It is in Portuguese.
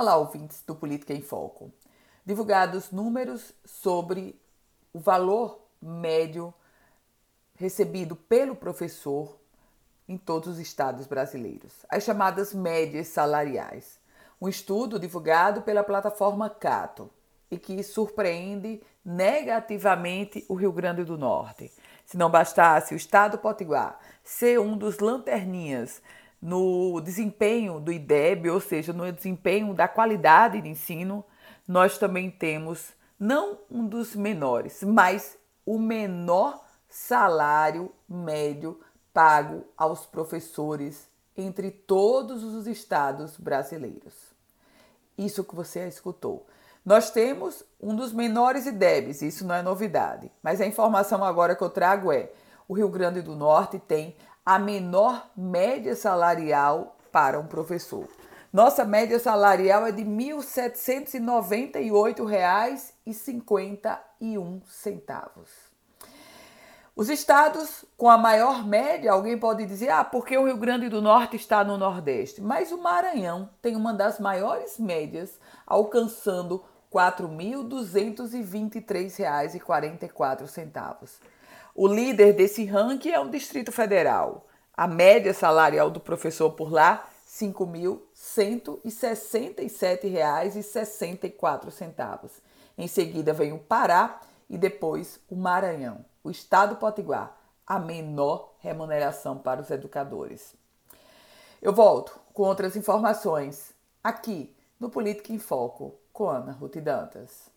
Olá, ouvintes do Política em Foco. Divulgados números sobre o valor médio recebido pelo professor em todos os estados brasileiros, as chamadas médias salariais. Um estudo divulgado pela plataforma Cato e que surpreende negativamente o Rio Grande do Norte. Se não bastasse o estado potiguar ser um dos lanterninhas no desempenho do IDEB, ou seja, no desempenho da qualidade de ensino, nós também temos não um dos menores, mas o menor salário médio pago aos professores entre todos os estados brasileiros. Isso que você escutou. Nós temos um dos menores IDEBs, isso não é novidade, mas a informação agora que eu trago é: o Rio Grande do Norte tem a menor média salarial para um professor. Nossa média salarial é de R$ 1.798,51. Os estados com a maior média, alguém pode dizer, ah, porque o Rio Grande do Norte está no Nordeste. Mas o Maranhão tem uma das maiores médias, alcançando R$ 4.223,44. O líder desse ranking é o Distrito Federal. A média salarial do professor por lá, R$ 5.167,64. Em seguida vem o Pará e depois o Maranhão, o estado Potiguar, a menor remuneração para os educadores. Eu volto com outras informações aqui no Política em Foco com Ana Ruth Dantas.